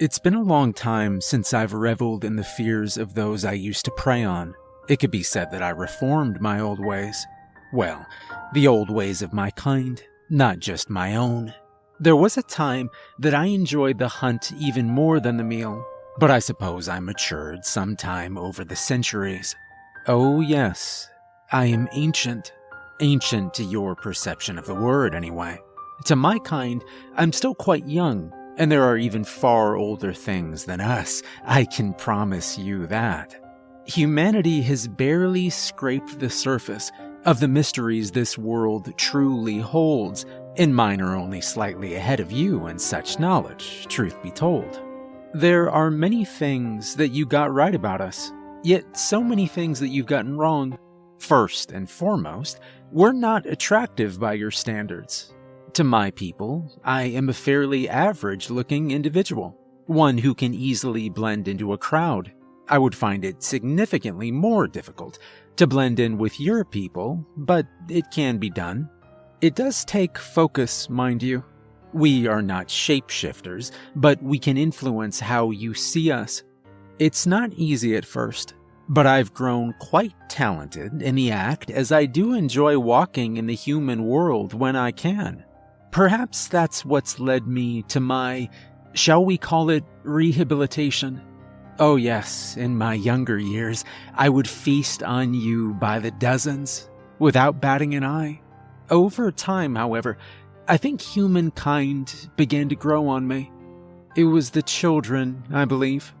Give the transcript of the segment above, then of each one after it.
It's been a long time since I've reveled in the fears of those I used to prey on. It could be said that I reformed my old ways. Well, the old ways of my kind, not just my own. There was a time that I enjoyed the hunt even more than the meal, but I suppose I matured sometime over the centuries. Oh, yes, I am ancient. Ancient to your perception of the word, anyway. To my kind, I'm still quite young, and there are even far older things than us, I can promise you that. Humanity has barely scraped the surface of the mysteries this world truly holds, and mine are only slightly ahead of you in such knowledge, truth be told. There are many things that you got right about us, yet so many things that you've gotten wrong. First and foremost, we're not attractive by your standards. To my people, I am a fairly average looking individual, one who can easily blend into a crowd. I would find it significantly more difficult to blend in with your people, but it can be done. It does take focus, mind you. We are not shapeshifters, but we can influence how you see us. It's not easy at first, but I've grown quite talented in the act as I do enjoy walking in the human world when I can. Perhaps that's what's led me to my, shall we call it, rehabilitation. Oh, yes, in my younger years, I would feast on you by the dozens, without batting an eye. Over time, however, I think humankind began to grow on me. It was the children, I believe.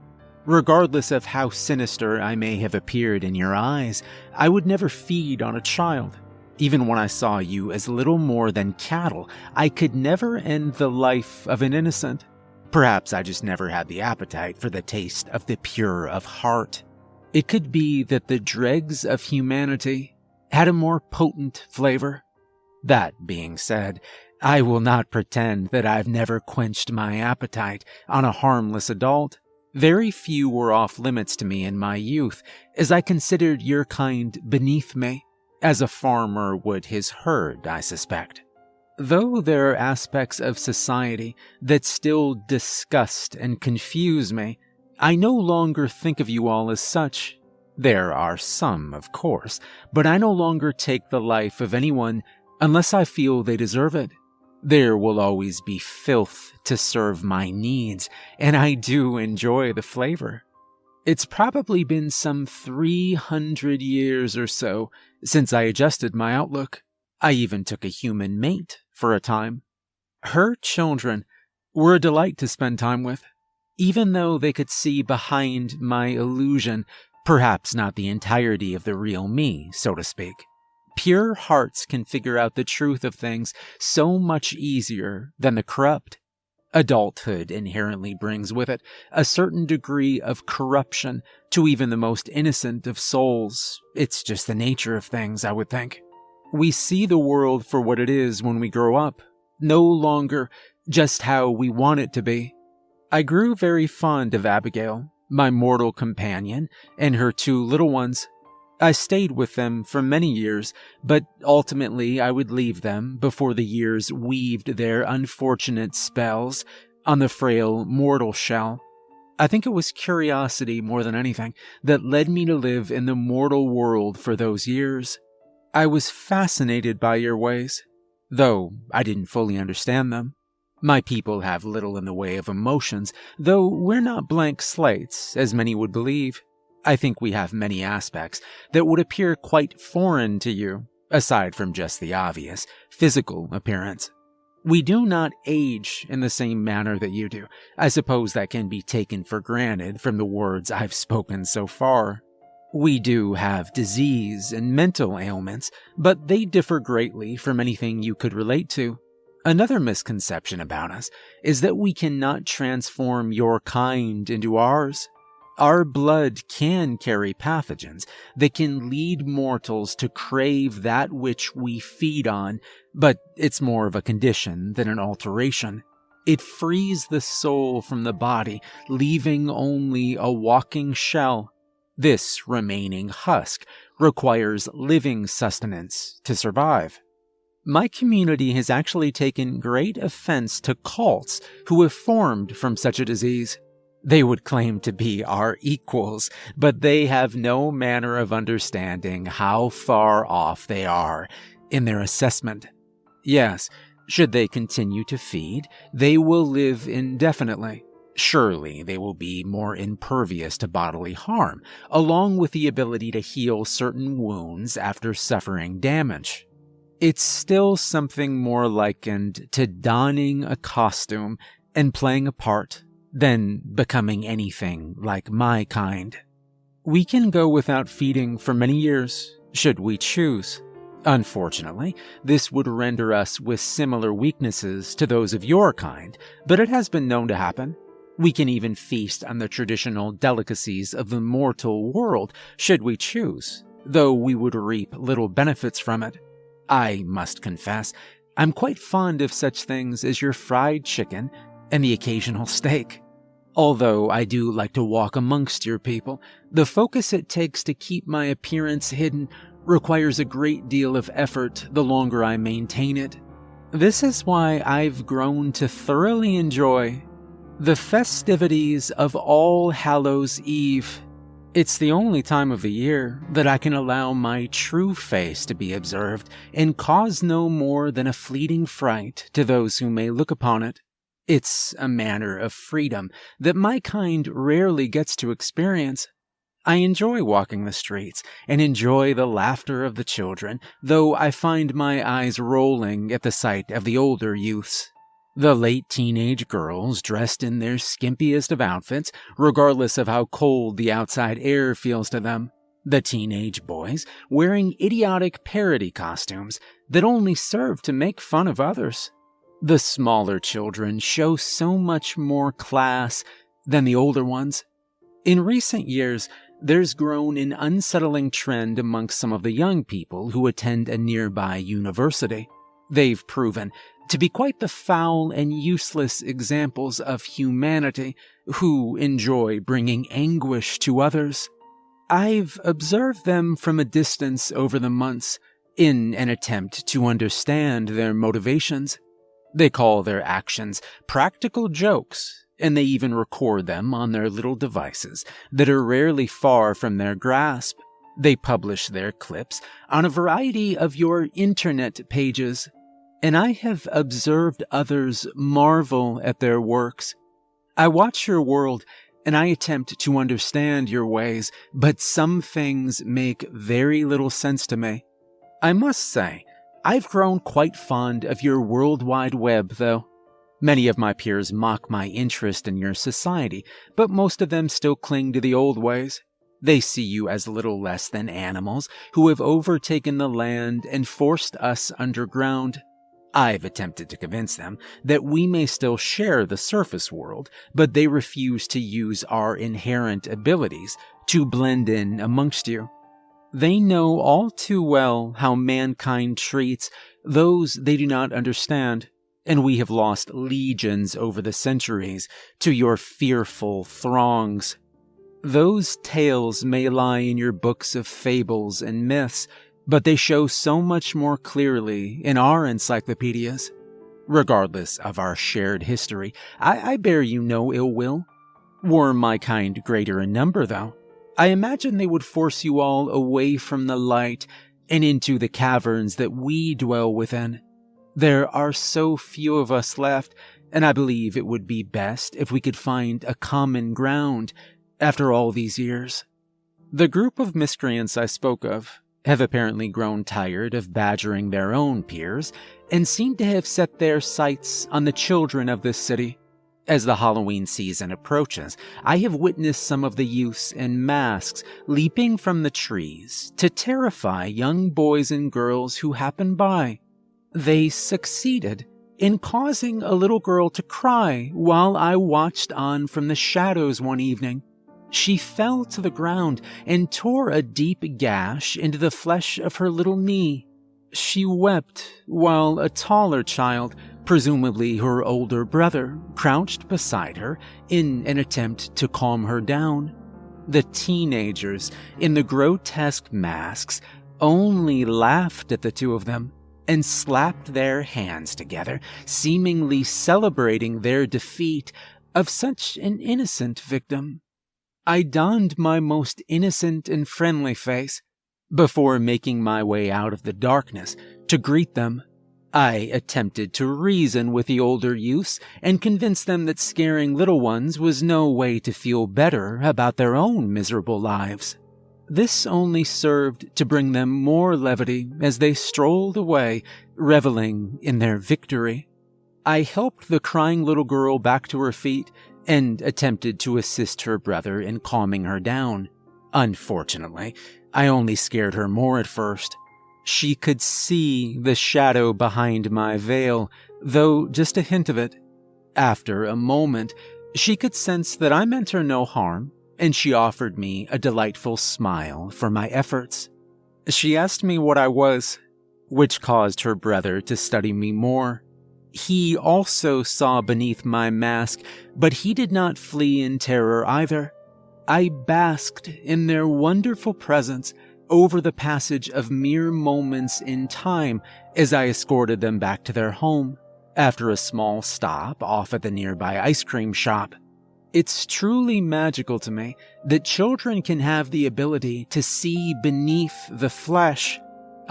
Regardless of how sinister I may have appeared in your eyes, I would never feed on a child. Even when I saw you as little more than cattle, I could never end the life of an innocent. Perhaps I just never had the appetite for the taste of the pure of heart. It could be that the dregs of humanity had a more potent flavor. That being said, I will not pretend that I've never quenched my appetite on a harmless adult. Very few were off limits to me in my youth, as I considered your kind beneath me as a farmer would his herd, I suspect. Though there are aspects of society that still disgust and confuse me, I no longer think of you all as such. There are some, of course, but I no longer take the life of anyone unless I feel they deserve it. There will always be filth to serve my needs, and I do enjoy the flavor. It's probably been some 300 years or so since I adjusted my outlook. I even took a human mate for a time. Her children were a delight to spend time with, even though they could see behind my illusion, perhaps not the entirety of the real me, so to speak. Pure hearts can figure out the truth of things so much easier than the corrupt. Adulthood inherently brings with it a certain degree of corruption to even the most innocent of souls. It's just the nature of things, I would think. We see the world for what it is when we grow up, no longer just how we want it to be. I grew very fond of Abigail, my mortal companion, and her two little ones. I stayed with them for many years, but ultimately I would leave them before the years weaved their unfortunate spells on the frail mortal shell. I think it was curiosity more than anything that led me to live in the mortal world for those years. I was fascinated by your ways, though I didn't fully understand them. My people have little in the way of emotions, though we're not blank slates, as many would believe. I think we have many aspects that would appear quite foreign to you, aside from just the obvious physical appearance. We do not age in the same manner that you do. I suppose that can be taken for granted from the words I've spoken so far. We do have disease and mental ailments, but they differ greatly from anything you could relate to. Another misconception about us is that we cannot transform your kind into ours. Our blood can carry pathogens that can lead mortals to crave that which we feed on, but it's more of a condition than an alteration. It frees the soul from the body, leaving only a walking shell. This remaining husk requires living sustenance to survive. My community has actually taken great offense to cults who have formed from such a disease. They would claim to be our equals, but they have no manner of understanding how far off they are in their assessment. Yes, should they continue to feed, they will live indefinitely. Surely they will be more impervious to bodily harm, along with the ability to heal certain wounds after suffering damage. It's still something more likened to donning a costume and playing a part than becoming anything like my kind. We can go without feeding for many years, should we choose. Unfortunately, this would render us with similar weaknesses to those of your kind, but it has been known to happen. We can even feast on the traditional delicacies of the mortal world, should we choose, though we would reap little benefits from it. I must confess, I'm quite fond of such things as your fried chicken and the occasional steak. Although I do like to walk amongst your people, the focus it takes to keep my appearance hidden requires a great deal of effort the longer I maintain it. This is why I've grown to thoroughly enjoy the festivities of All Hallows Eve. It's the only time of the year that I can allow my true face to be observed and cause no more than a fleeting fright to those who may look upon it. It's a manner of freedom that my kind rarely gets to experience. I enjoy walking the streets and enjoy the laughter of the children, though I find my eyes rolling at the sight of the older youths. The late teenage girls dressed in their skimpiest of outfits, regardless of how cold the outside air feels to them. The teenage boys wearing idiotic parody costumes that only serve to make fun of others. The smaller children show so much more class than the older ones. In recent years, there's grown an unsettling trend amongst some of the young people who attend a nearby university. They've proven to be quite the foul and useless examples of humanity who enjoy bringing anguish to others. I've observed them from a distance over the months in an attempt to understand their motivations. They call their actions practical jokes, and they even record them on their little devices that are rarely far from their grasp. They publish their clips on a variety of your internet pages, and I have observed others marvel at their works. I watch your world and I attempt to understand your ways, but some things make very little sense to me. I must say, I've grown quite fond of your World Wide Web, though. Many of my peers mock my interest in your society, but most of them still cling to the old ways. They see you as little less than animals who have overtaken the land and forced us underground. I've attempted to convince them that we may still share the surface world, but they refuse to use our inherent abilities to blend in amongst you. They know all too well how mankind treats those they do not understand, and we have lost legions over the centuries to your fearful throngs. Those tales may lie in your books of fables and myths, but they show so much more clearly in our encyclopedias. Regardless of our shared history, I, I bear you no ill will. Were my kind greater in number, though, I imagine they would force you all away from the light and into the caverns that we dwell within. There are so few of us left, and I believe it would be best if we could find a common ground after all these years. The group of miscreants I spoke of have apparently grown tired of badgering their own peers and seem to have set their sights on the children of this city. As the Halloween season approaches, I have witnessed some of the youths in masks leaping from the trees to terrify young boys and girls who happen by. They succeeded in causing a little girl to cry while I watched on from the shadows one evening. She fell to the ground and tore a deep gash into the flesh of her little knee. She wept while a taller child presumably her older brother, crouched beside her in an attempt to calm her down. The teenagers in the grotesque masks only laughed at the two of them and slapped their hands together, seemingly celebrating their defeat of such an innocent victim. I donned my most innocent and friendly face before making my way out of the darkness to greet them. I attempted to reason with the older youths and convince them that scaring little ones was no way to feel better about their own miserable lives. This only served to bring them more levity as they strolled away, reveling in their victory. I helped the crying little girl back to her feet and attempted to assist her brother in calming her down. Unfortunately, I only scared her more at first. She could see the shadow behind my veil, though just a hint of it. After a moment, she could sense that I meant her no harm, and she offered me a delightful smile for my efforts. She asked me what I was, which caused her brother to study me more. He also saw beneath my mask, but he did not flee in terror either. I basked in their wonderful presence over the passage of mere moments in time as I escorted them back to their home after a small stop off at the nearby ice cream shop. It's truly magical to me that children can have the ability to see beneath the flesh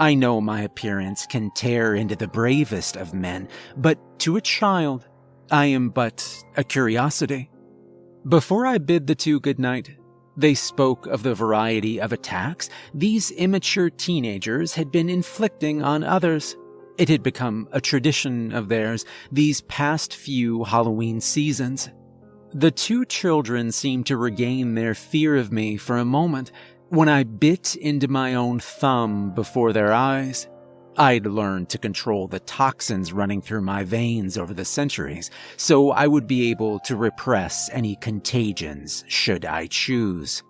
I know my appearance can tear into the bravest of men, but to a child, I am but a curiosity. Before I bid the two good night, they spoke of the variety of attacks these immature teenagers had been inflicting on others. It had become a tradition of theirs these past few Halloween seasons. The two children seemed to regain their fear of me for a moment, when I bit into my own thumb before their eyes, I'd learned to control the toxins running through my veins over the centuries, so I would be able to repress any contagions should I choose.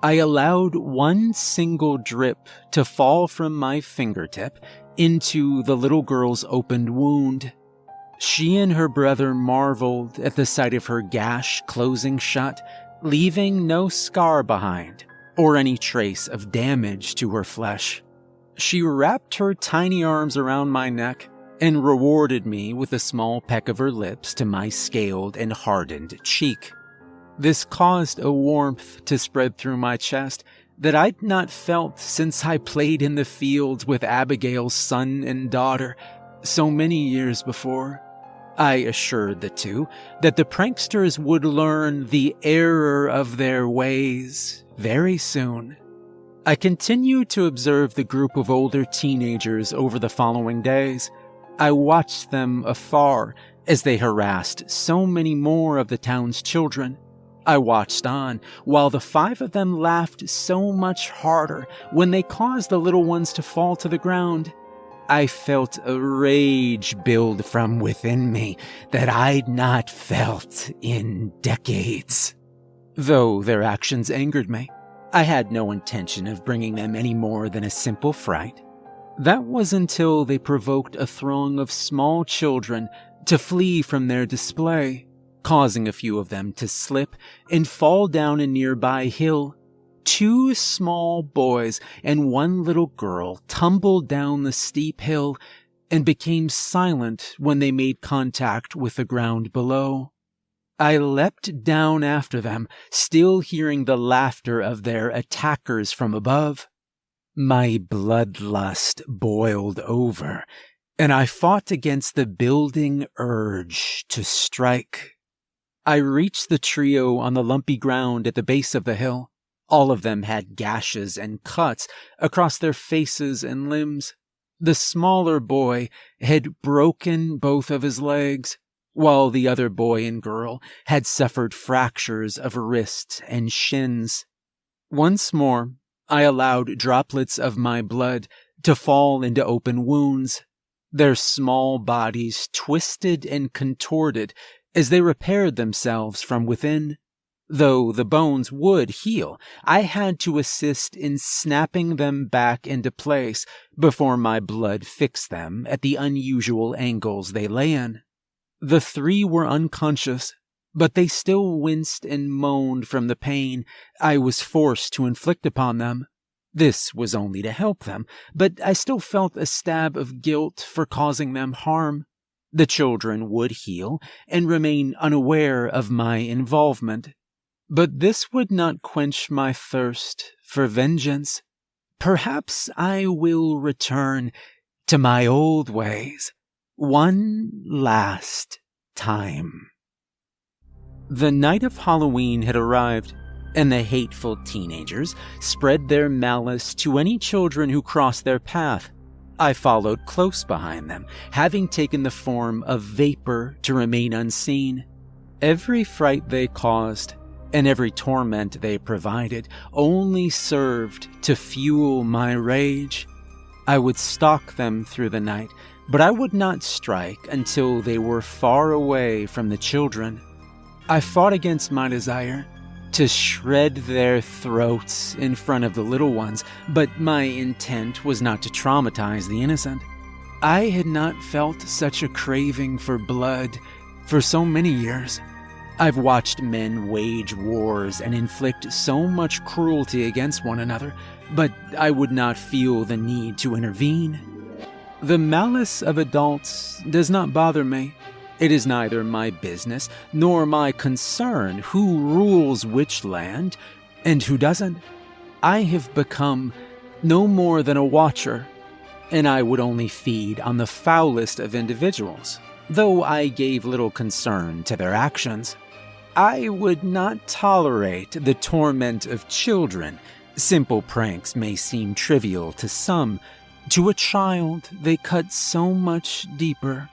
I allowed one single drip to fall from my fingertip into the little girl's opened wound. She and her brother marveled at the sight of her gash closing shut, leaving no scar behind or any trace of damage to her flesh. She wrapped her tiny arms around my neck and rewarded me with a small peck of her lips to my scaled and hardened cheek. This caused a warmth to spread through my chest that I'd not felt since I played in the fields with Abigail's son and daughter so many years before. I assured the two that the pranksters would learn the error of their ways very soon. I continued to observe the group of older teenagers over the following days. I watched them afar as they harassed so many more of the town's children. I watched on while the five of them laughed so much harder when they caused the little ones to fall to the ground. I felt a rage build from within me that I'd not felt in decades. Though their actions angered me, I had no intention of bringing them any more than a simple fright. That was until they provoked a throng of small children to flee from their display, causing a few of them to slip and fall down a nearby hill. Two small boys and one little girl tumbled down the steep hill and became silent when they made contact with the ground below. I leapt down after them, still hearing the laughter of their attackers from above. My bloodlust boiled over, and I fought against the building urge to strike. I reached the trio on the lumpy ground at the base of the hill. All of them had gashes and cuts across their faces and limbs. The smaller boy had broken both of his legs while the other boy and girl had suffered fractures of wrist and shins. Once more, I allowed droplets of my blood to fall into open wounds. Their small bodies twisted and contorted as they repaired themselves from within. Though the bones would heal, I had to assist in snapping them back into place before my blood fixed them at the unusual angles they lay in. The three were unconscious, but they still winced and moaned from the pain I was forced to inflict upon them. This was only to help them, but I still felt a stab of guilt for causing them harm. The children would heal and remain unaware of my involvement. But this would not quench my thirst for vengeance. Perhaps I will return to my old ways one last time. The night of Halloween had arrived, and the hateful teenagers spread their malice to any children who crossed their path. I followed close behind them, having taken the form of vapor to remain unseen. Every fright they caused and every torment they provided only served to fuel my rage. I would stalk them through the night, but I would not strike until they were far away from the children. I fought against my desire to shred their throats in front of the little ones, but my intent was not to traumatize the innocent. I had not felt such a craving for blood for so many years. I've watched men wage wars and inflict so much cruelty against one another, but I would not feel the need to intervene. The malice of adults does not bother me. It is neither my business nor my concern who rules which land and who doesn't. I have become no more than a watcher, and I would only feed on the foulest of individuals, though I gave little concern to their actions. I would not tolerate the torment of children. Simple pranks may seem trivial to some. To a child, they cut so much deeper.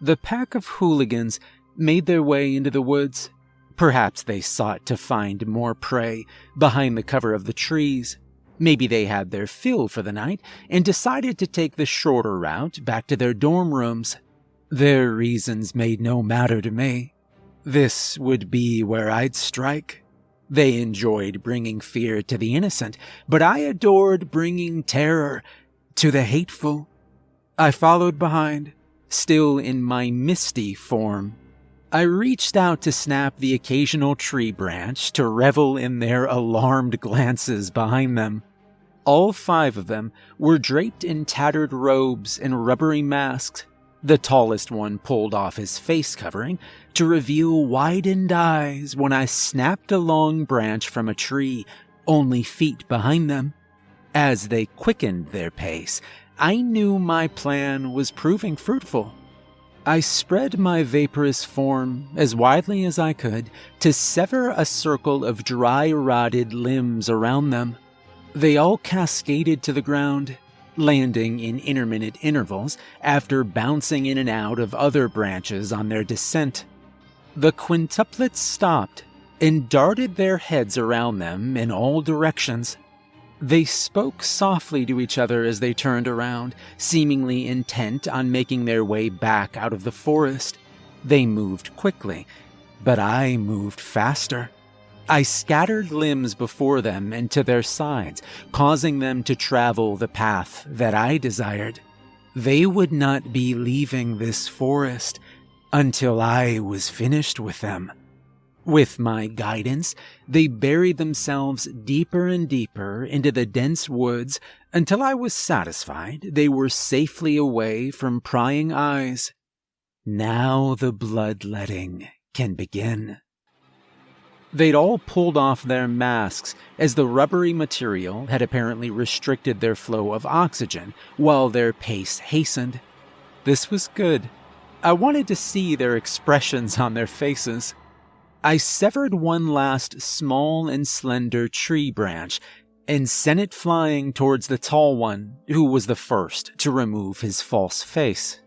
The pack of hooligans made their way into the woods. Perhaps they sought to find more prey behind the cover of the trees. Maybe they had their fill for the night and decided to take the shorter route back to their dorm rooms. Their reasons made no matter to me. This would be where I'd strike. They enjoyed bringing fear to the innocent, but I adored bringing terror to the hateful. I followed behind, still in my misty form. I reached out to snap the occasional tree branch to revel in their alarmed glances behind them. All five of them were draped in tattered robes and rubbery masks. The tallest one pulled off his face covering to reveal widened eyes when I snapped a long branch from a tree only feet behind them. As they quickened their pace, I knew my plan was proving fruitful. I spread my vaporous form as widely as I could to sever a circle of dry rotted limbs around them. They all cascaded to the ground, landing in intermittent intervals after bouncing in and out of other branches on their descent. The quintuplets stopped and darted their heads around them in all directions. They spoke softly to each other as they turned around, seemingly intent on making their way back out of the forest. They moved quickly, but I moved faster. I scattered limbs before them and to their sides, causing them to travel the path that I desired. They would not be leaving this forest until I was finished with them. With my guidance, they buried themselves deeper and deeper into the dense woods until I was satisfied they were safely away from prying eyes. Now the bloodletting can begin. They'd all pulled off their masks as the rubbery material had apparently restricted their flow of oxygen while their pace hastened. This was good. I wanted to see their expressions on their faces. I severed one last small and slender tree branch and sent it flying towards the tall one, who was the first to remove his false face.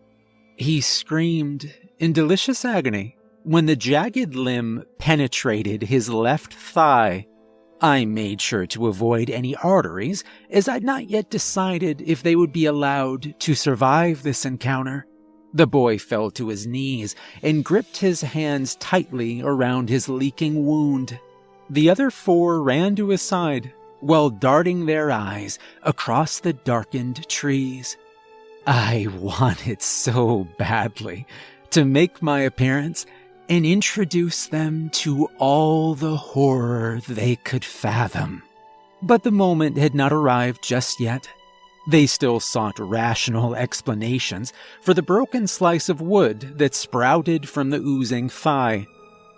He screamed in delicious agony when the jagged limb penetrated his left thigh. I made sure to avoid any arteries, as I'd not yet decided if they would be allowed to survive this encounter. The boy fell to his knees and gripped his hands tightly around his leaking wound. The other four ran to his side while darting their eyes across the darkened trees. I wanted so badly to make my appearance and introduce them to all the horror they could fathom. But the moment had not arrived just yet. They still sought rational explanations for the broken slice of wood that sprouted from the oozing thigh.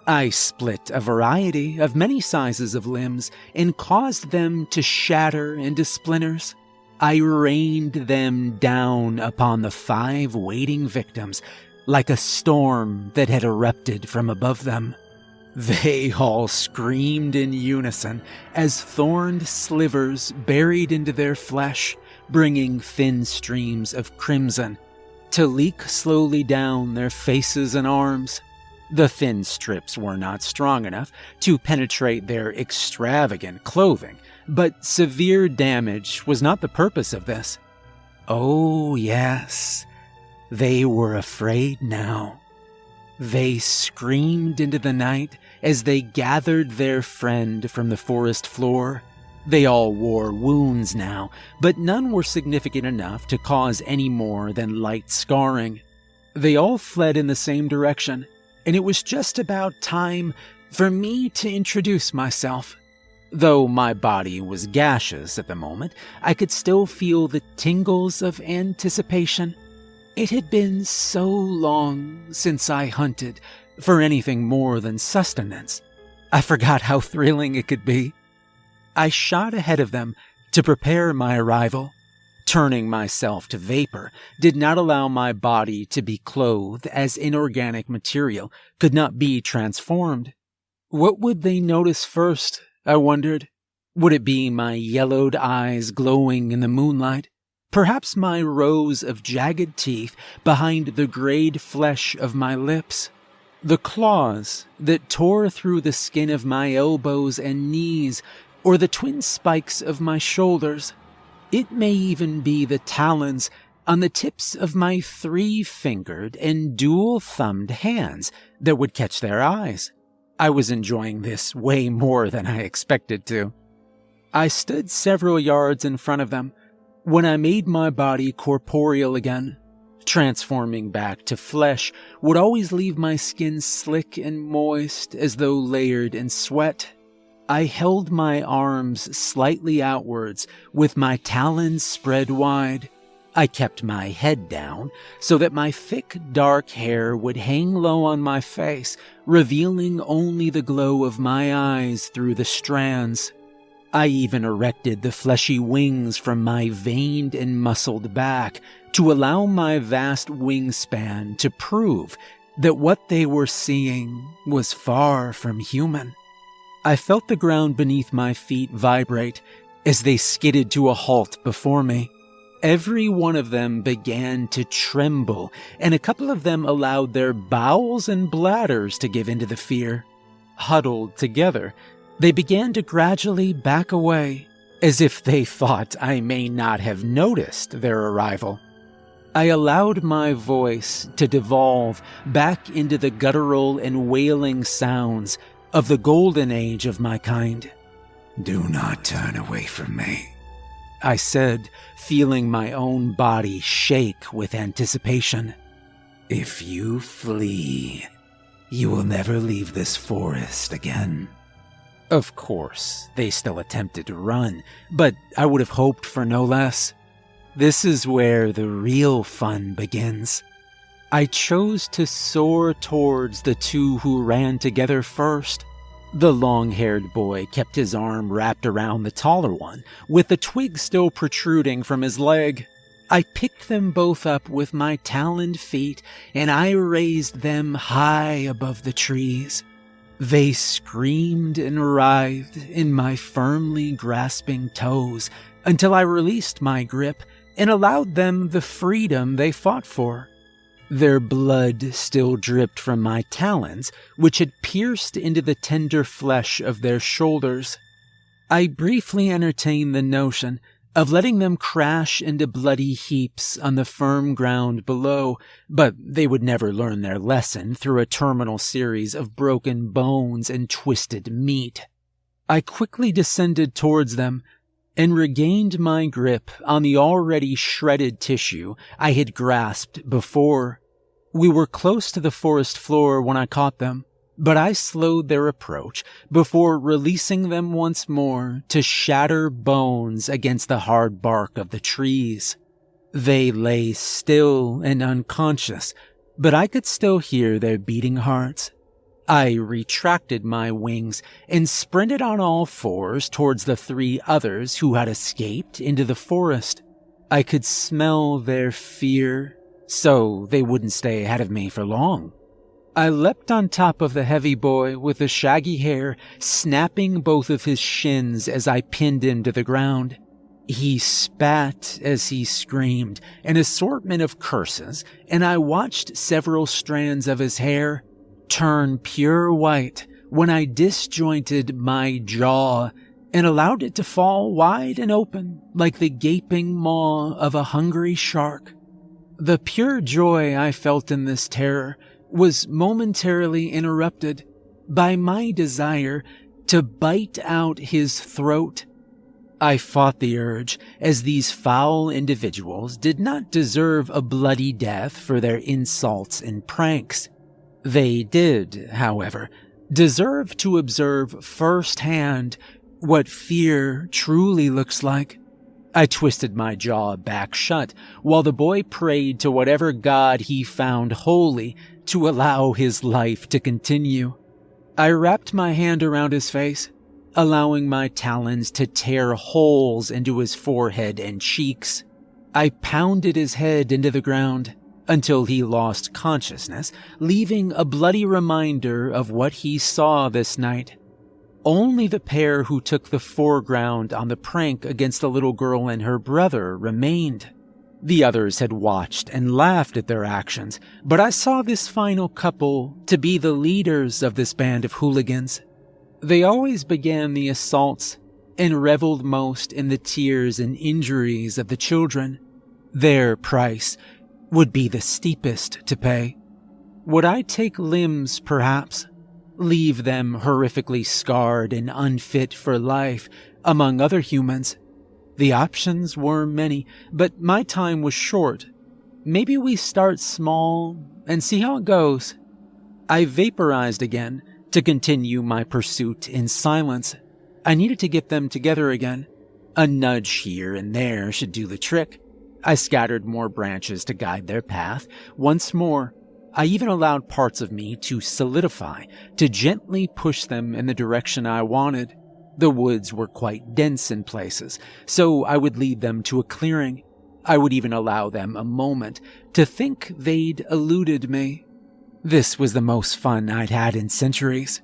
I split a variety of many sizes of limbs and caused them to shatter into splinters. I rained them down upon the five waiting victims like a storm that had erupted from above them. They all screamed in unison as thorned slivers buried into their flesh, bringing thin streams of crimson to leak slowly down their faces and arms. The thin strips were not strong enough to penetrate their extravagant clothing, but severe damage was not the purpose of this. Oh, yes, they were afraid now. They screamed into the night as they gathered their friend from the forest floor. They all wore wounds now, but none were significant enough to cause any more than light scarring. They all fled in the same direction, and it was just about time for me to introduce myself. Though my body was gaseous at the moment, I could still feel the tingles of anticipation. It had been so long since I hunted for anything more than sustenance. I forgot how thrilling it could be. I shot ahead of them to prepare my arrival. Turning myself to vapor did not allow my body to be clothed as inorganic material could not be transformed. What would they notice first I wondered. Would it be my yellowed eyes glowing in the moonlight? Perhaps my rows of jagged teeth behind the grayed flesh of my lips? The claws that tore through the skin of my elbows and knees, or the twin spikes of my shoulders? It may even be the talons on the tips of my three fingered and dual thumbed hands that would catch their eyes. I was enjoying this way more than I expected to. I stood several yards in front of them when I made my body corporeal again. Transforming back to flesh would always leave my skin slick and moist as though layered in sweat. I held my arms slightly outwards with my talons spread wide I kept my head down so that my thick, dark hair would hang low on my face, revealing only the glow of my eyes through the strands. I even erected the fleshy wings from my veined and muscled back to allow my vast wingspan to prove that what they were seeing was far from human. I felt the ground beneath my feet vibrate as they skidded to a halt before me. Every one of them began to tremble, and a couple of them allowed their bowels and bladders to give into the fear. Huddled together, they began to gradually back away, as if they thought I may not have noticed their arrival. I allowed my voice to devolve back into the guttural and wailing sounds of the golden age of my kind. Do not turn away from me. I said, feeling my own body shake with anticipation. If you flee, you will never leave this forest again. Of course, they still attempted to run, but I would have hoped for no less. This is where the real fun begins. I chose to soar towards the two who ran together first. The long haired boy kept his arm wrapped around the taller one, with the twig still protruding from his leg. I picked them both up with my taloned feet, and I raised them high above the trees. They screamed and writhed in my firmly grasping toes until I released my grip and allowed them the freedom they fought for. Their blood still dripped from my talons, which had pierced into the tender flesh of their shoulders. I briefly entertained the notion of letting them crash into bloody heaps on the firm ground below, but they would never learn their lesson through a terminal series of broken bones and twisted meat. I quickly descended towards them and regained my grip on the already shredded tissue I had grasped before. We were close to the forest floor when I caught them. but I slowed their approach before releasing them once more to shatter bones against the hard bark of the trees. They lay still and unconscious, but I could still hear their beating hearts. I retracted my wings and sprinted on all fours towards the three others who had escaped into the forest. I could smell their fear, so they wouldn't stay ahead of me for long. I leapt on top of the heavy boy with the shaggy hair, snapping both of his shins as I pinned him to the ground. He spat as he screamed, an assortment of curses, and I watched several strands of his hair turn pure white when I disjointed my jaw and allowed it to fall wide and open like the gaping maw of a hungry shark. The pure joy I felt in this terror was momentarily interrupted by my desire to bite out his throat. I fought the urge, as these foul individuals did not deserve a bloody death for their insults and pranks. They did, however, deserve to observe firsthand what fear truly looks like. I twisted my jaw back shut while the boy prayed to whatever god he found holy to allow his life to continue. I wrapped my hand around his face, allowing my talons to tear holes into his forehead and cheeks. I pounded his head into the ground until he lost consciousness, leaving a bloody reminder of what he saw this night. Only the pair who took the foreground on the prank against the little girl and her brother remained. The others had watched and laughed at their actions, but I saw this final couple to be the leaders of this band of hooligans. They always began the assaults and reveled most in the tears and injuries of the children. Their price would be the steepest to pay. Would I take limbs, perhaps? Leave them horrifically scarred and unfit for life among other humans? The options were many, but my time was short. Maybe we start small and see how it goes. I vaporized again to continue my pursuit in silence. I needed to get them together again. A nudge here and there should do the trick. I scattered more branches to guide their path. Once more, I even allowed parts of me to solidify, to gently push them in the direction I wanted. The woods were quite dense in places, so I would lead them to a clearing. I would even allow them a moment to think they'd eluded me. This was the most fun I'd had in centuries.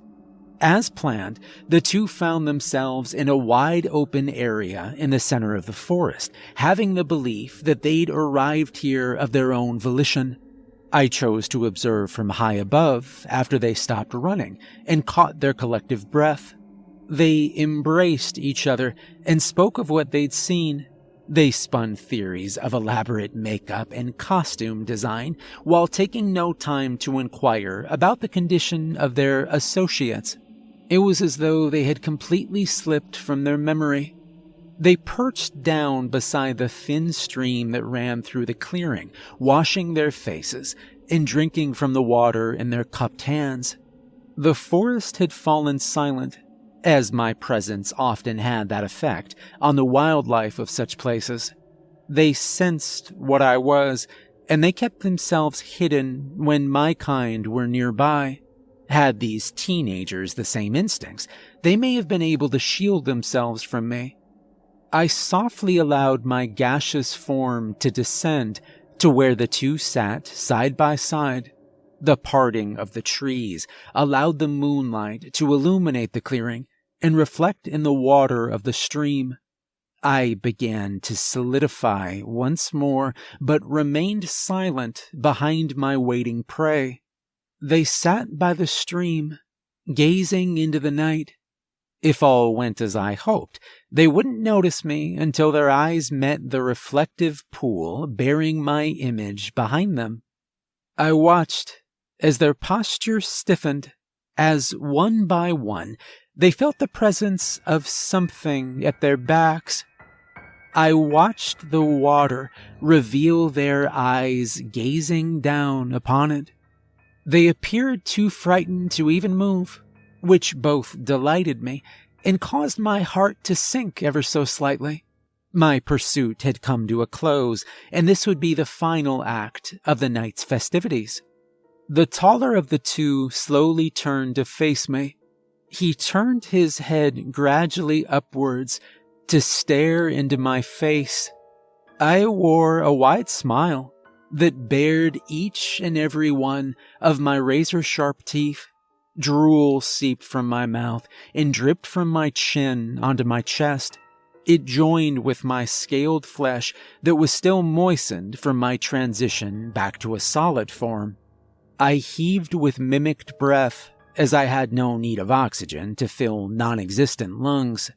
As planned, the two found themselves in a wide open area in the center of the forest, having the belief that they'd arrived here of their own volition. I chose to observe from high above after they stopped running and caught their collective breath. They embraced each other and spoke of what they'd seen. They spun theories of elaborate makeup and costume design while taking no time to inquire about the condition of their associates. It was as though they had completely slipped from their memory. They perched down beside the thin stream that ran through the clearing, washing their faces and drinking from the water in their cupped hands. The forest had fallen silent, as my presence often had that effect on the wildlife of such places. They sensed what I was, and they kept themselves hidden when my kind were nearby. Had these teenagers the same instincts, they may have been able to shield themselves from me. I softly allowed my gaseous form to descend to where the two sat side by side. The parting of the trees allowed the moonlight to illuminate the clearing and reflect in the water of the stream. I began to solidify once more, but remained silent behind my waiting prey. They sat by the stream, gazing into the night. If all went as I hoped, they wouldn't notice me until their eyes met the reflective pool bearing my image behind them. I watched as their posture stiffened, as one by one they felt the presence of something at their backs. I watched the water reveal their eyes gazing down upon it. They appeared too frightened to even move, which both delighted me and caused my heart to sink ever so slightly. My pursuit had come to a close, and this would be the final act of the night's festivities. The taller of the two slowly turned to face me. He turned his head gradually upwards to stare into my face. I wore a wide smile that bared each and every one of my razor sharp teeth. Drool seeped from my mouth and dripped from my chin onto my chest. It joined with my scaled flesh that was still moistened from my transition back to a solid form. I heaved with mimicked breath, as I had no need of oxygen to fill non existent lungs.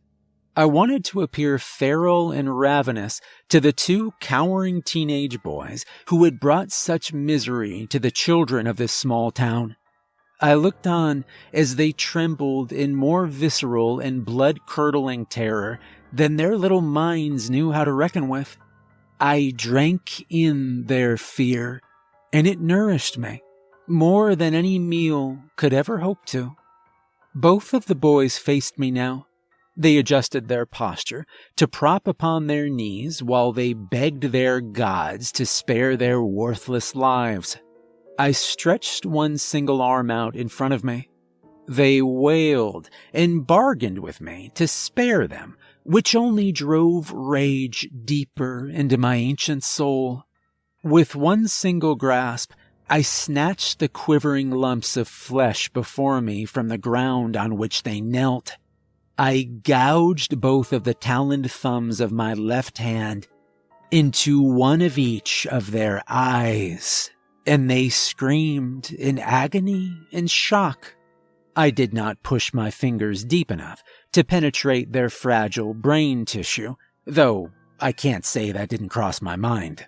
I wanted to appear feral and ravenous to the two cowering teenage boys who had brought such misery to the children of this small town. I looked on as they trembled in more visceral and blood curdling terror than their little minds knew how to reckon with. I drank in their fear, and it nourished me more than any meal could ever hope to. Both of the boys faced me now. They adjusted their posture to prop upon their knees while they begged their gods to spare their worthless lives. I stretched one single arm out in front of me. They wailed and bargained with me to spare them which only drove rage deeper into my ancient soul. With one single grasp, I snatched the quivering lumps of flesh before me from the ground on which they knelt. I gouged both of the taloned thumbs of my left hand into one of each of their eyes, and they screamed in agony and shock. I did not push my fingers deep enough to penetrate their fragile brain tissue, though I can't say that didn't cross my mind.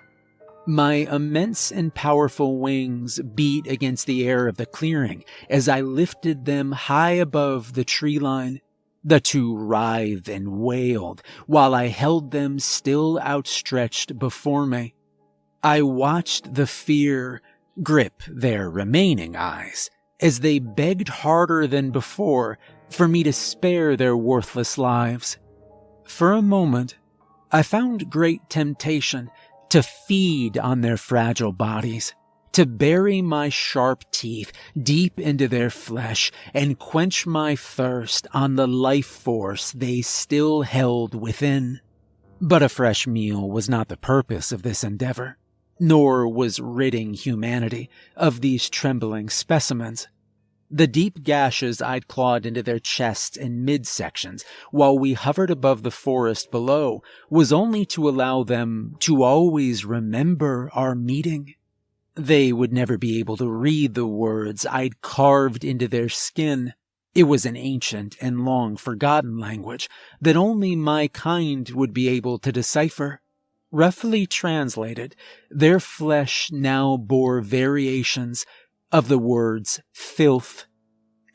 My immense and powerful wings beat against the air of the clearing as I lifted them high above the tree line. The two writhed and wailed while I held them still outstretched before me. I watched the fear grip their remaining eyes as they begged harder than before for me to spare their worthless lives. For a moment, I found great temptation to feed on their fragile bodies, to bury my sharp teeth deep into their flesh and quench my thirst on the life force they still held within. But a fresh meal was not the purpose of this endeavor, nor was ridding humanity of these trembling specimens. The deep gashes I'd clawed into their chests and midsections while we hovered above the forest below was only to allow them to always remember our meeting. They would never be able to read the words I'd carved into their skin. It was an ancient and long forgotten language that only my kind would be able to decipher. Roughly translated, their flesh now bore variations of the words filth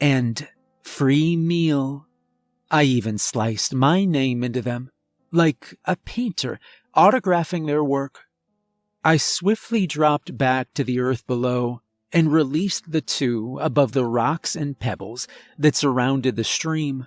and free meal. I even sliced my name into them, like a painter autographing their work. I swiftly dropped back to the earth below and released the two above the rocks and pebbles that surrounded the stream.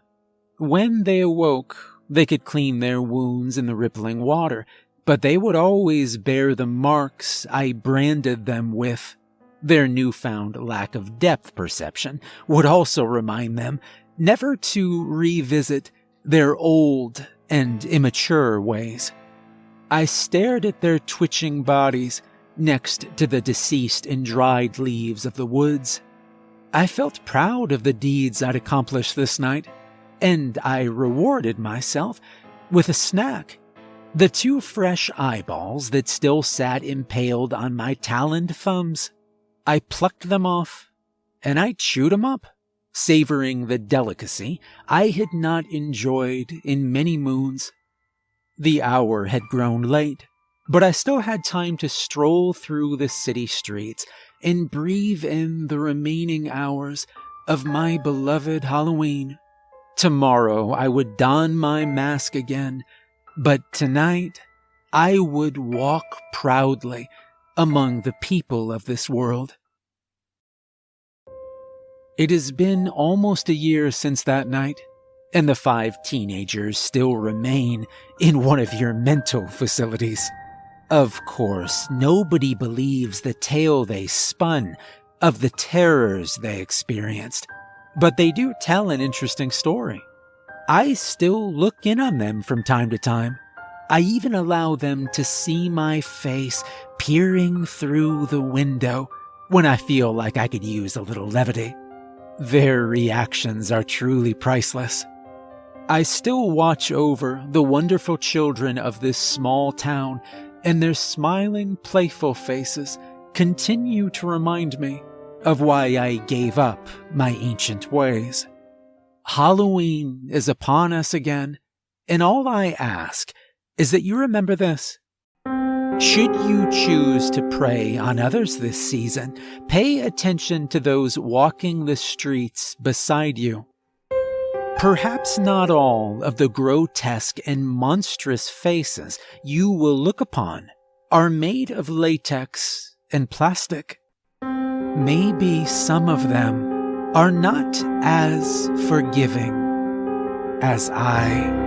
When they awoke, they could clean their wounds in the rippling water, but they would always bear the marks I branded them with. Their newfound lack of depth perception would also remind them never to revisit their old and immature ways. I stared at their twitching bodies next to the deceased and dried leaves of the woods. I felt proud of the deeds I'd accomplished this night, and I rewarded myself with a snack. The two fresh eyeballs that still sat impaled on my taloned thumbs. I plucked them off and I chewed them up, savoring the delicacy I had not enjoyed in many moons. The hour had grown late, but I still had time to stroll through the city streets and breathe in the remaining hours of my beloved Halloween. Tomorrow I would don my mask again, but tonight I would walk proudly among the people of this world. It has been almost a year since that night, and the five teenagers still remain in one of your mental facilities. Of course, nobody believes the tale they spun of the terrors they experienced, but they do tell an interesting story. I still look in on them from time to time. I even allow them to see my face peering through the window when I feel like I could use a little levity. Their reactions are truly priceless. I still watch over the wonderful children of this small town, and their smiling, playful faces continue to remind me of why I gave up my ancient ways. Halloween is upon us again, and all I ask is that you remember this. Should you choose to prey on others this season, pay attention to those walking the streets beside you. Perhaps not all of the grotesque and monstrous faces you will look upon are made of latex and plastic. Maybe some of them are not as forgiving as I